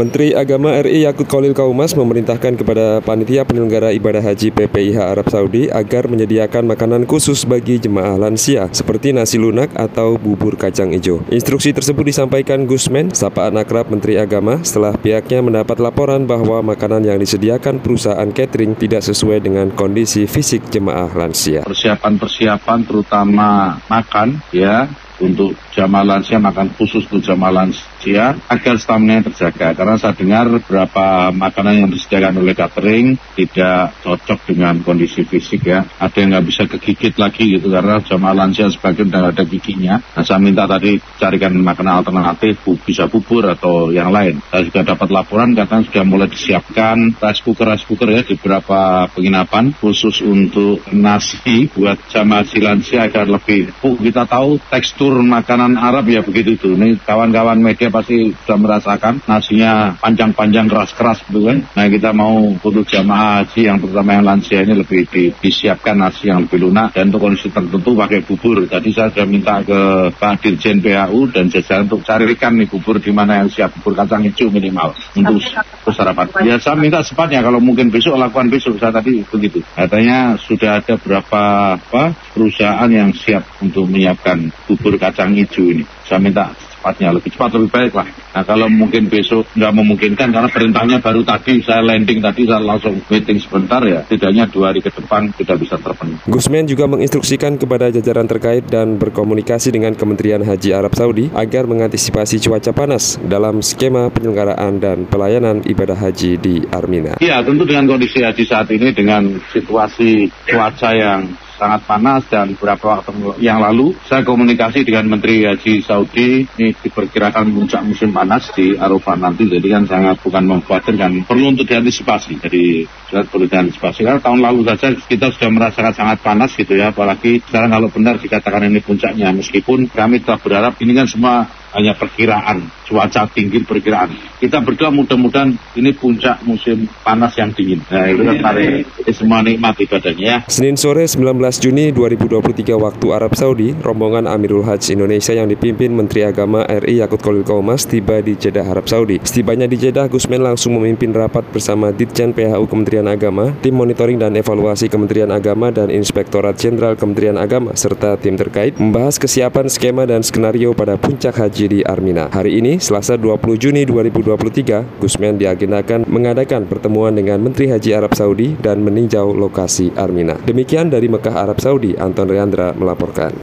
Menteri Agama RI Yakut Kolil Kaumas memerintahkan kepada panitia penyelenggara ibadah haji PPIH Arab Saudi agar menyediakan makanan khusus bagi jemaah lansia seperti nasi lunak atau bubur kacang hijau. Instruksi tersebut disampaikan Gusmen, sapaan akrab Menteri Agama setelah pihaknya mendapat laporan bahwa makanan yang disediakan perusahaan catering tidak sesuai dengan kondisi fisik jemaah lansia. Persiapan-persiapan terutama makan ya untuk jamaah lansia makan khusus untuk jamaah lansia agar stamina terjaga. Karena saya dengar beberapa makanan yang disediakan oleh catering tidak cocok dengan kondisi fisik ya. Ada yang nggak bisa kegigit lagi gitu karena jamaah lansia sebagian sudah ada giginya. Nah saya minta tadi carikan makanan alternatif bisa bubur atau yang lain. Saya juga dapat laporan katanya sudah mulai disiapkan rice cooker rice cooker ya di beberapa penginapan khusus untuk nasi buat jamaah lansia agar lebih kita tahu tekstur kultur makanan Arab ya begitu tuh. Ini kawan-kawan media pasti sudah merasakan nasinya panjang-panjang keras-keras gitu kan. Nah kita mau untuk jamaah haji yang terutama yang lansia ini lebih di, disiapkan nasi yang lebih lunak dan untuk kondisi tertentu pakai bubur. Tadi saya sudah minta ke Pak Dirjen PAU dan jajaran untuk carikan nih bubur di mana yang siap bubur kacang hijau minimal untuk sarapan. Ya saya minta sepatnya kalau mungkin besok lakukan besok saya tadi begitu. Katanya sudah ada berapa apa perusahaan yang siap untuk menyiapkan bubur kacang hijau ini. Saya minta cepatnya, lebih cepat lebih baik lah. Nah kalau mungkin besok nggak memungkinkan karena perintahnya baru tadi saya landing tadi saya langsung meeting sebentar ya. Tidaknya dua hari ke depan sudah bisa terpenuhi. Gusmen juga menginstruksikan kepada jajaran terkait dan berkomunikasi dengan Kementerian Haji Arab Saudi agar mengantisipasi cuaca panas dalam skema penyelenggaraan dan pelayanan ibadah haji di Armina. Iya tentu dengan kondisi haji saat ini dengan situasi cuaca yang sangat panas dan beberapa waktu yang lalu saya komunikasi dengan Menteri Haji Saudi. Ini diperkirakan puncak musim panas di Arafah nanti. Jadi kan sangat bukan mengkhawatirkan perlu untuk diantisipasi. Jadi sangat perlu diantisipasi. Karena tahun lalu saja kita sudah merasakan sangat panas gitu ya. Apalagi sekarang kalau benar dikatakan ini puncaknya meskipun kami tetap berharap ini kan semua hanya perkiraan, cuaca tinggi perkiraan. Kita berdoa mudah-mudahan ini puncak musim panas yang dingin. Nah, itu kan ini semua nikmat ibadahnya ya. Senin sore 19 Juni 2023 waktu Arab Saudi, rombongan Amirul Hajj Indonesia yang dipimpin Menteri Agama RI Yakut Kolil Kaumas tiba di Jeddah Arab Saudi. Setibanya di Jeddah, Gusmen langsung memimpin rapat bersama Ditjen PHU Kementerian Agama, tim monitoring dan evaluasi Kementerian Agama dan Inspektorat Jenderal Kementerian Agama serta tim terkait membahas kesiapan skema dan skenario pada puncak haji haji di Armina. Hari ini, Selasa 20 Juni 2023, Gusmen diagendakan mengadakan pertemuan dengan Menteri Haji Arab Saudi dan meninjau lokasi Armina. Demikian dari Mekah Arab Saudi, Anton Riandra melaporkan.